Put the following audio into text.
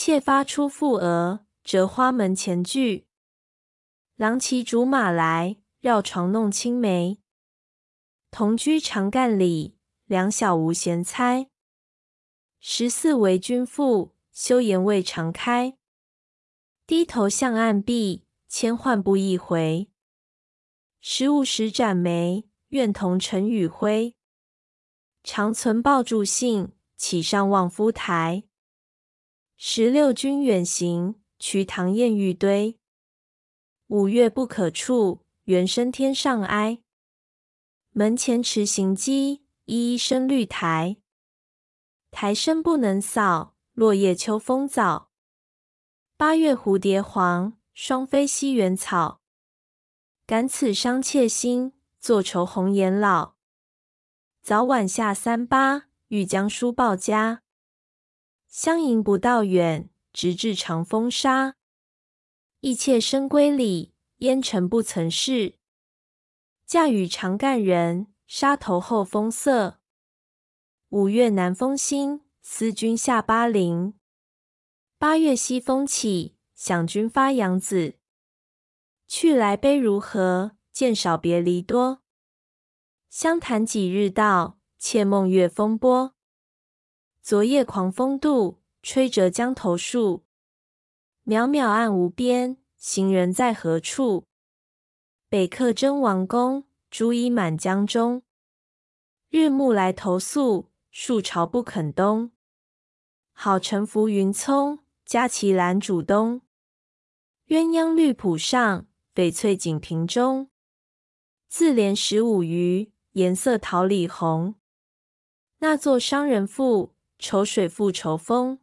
妾发出覆额，折花门前剧。郎骑竹马来，绕床弄青梅。同居长干里，两小无嫌猜。十四为君妇，羞颜未尝开。低头向暗壁，千唤不一回。十五时展眉，愿同尘与灰。长存抱柱信，岂上望夫台。十六君远行，瞿塘滟玉堆。五月不可触，猿声天上哀。门前迟行迹，依依生绿苔。苔深不能扫，落叶秋风早。八月蝴蝶黄，双飞西园草。感此伤妾心，坐愁红颜老。早晚下三巴，欲将书报家。相迎不道远，直至长风沙。忆妾深闺里，烟尘不曾识。嫁与长干人，沙头后风色。五月南风兴，思君下巴陵。八月西风起，想君发杨子。去来悲如何？见少别离多。相谈几日到，妾梦月风波。昨夜狂风度，吹折江头树。渺渺暗无边，行人在何处？北客征王公，朱衣满江中。日暮来投宿，数朝不肯东。好乘浮云聪，佳期拦主东。鸳鸯绿浦上，翡翠锦屏中。自怜十五余。颜色桃李红，那作商人妇，愁水复愁风。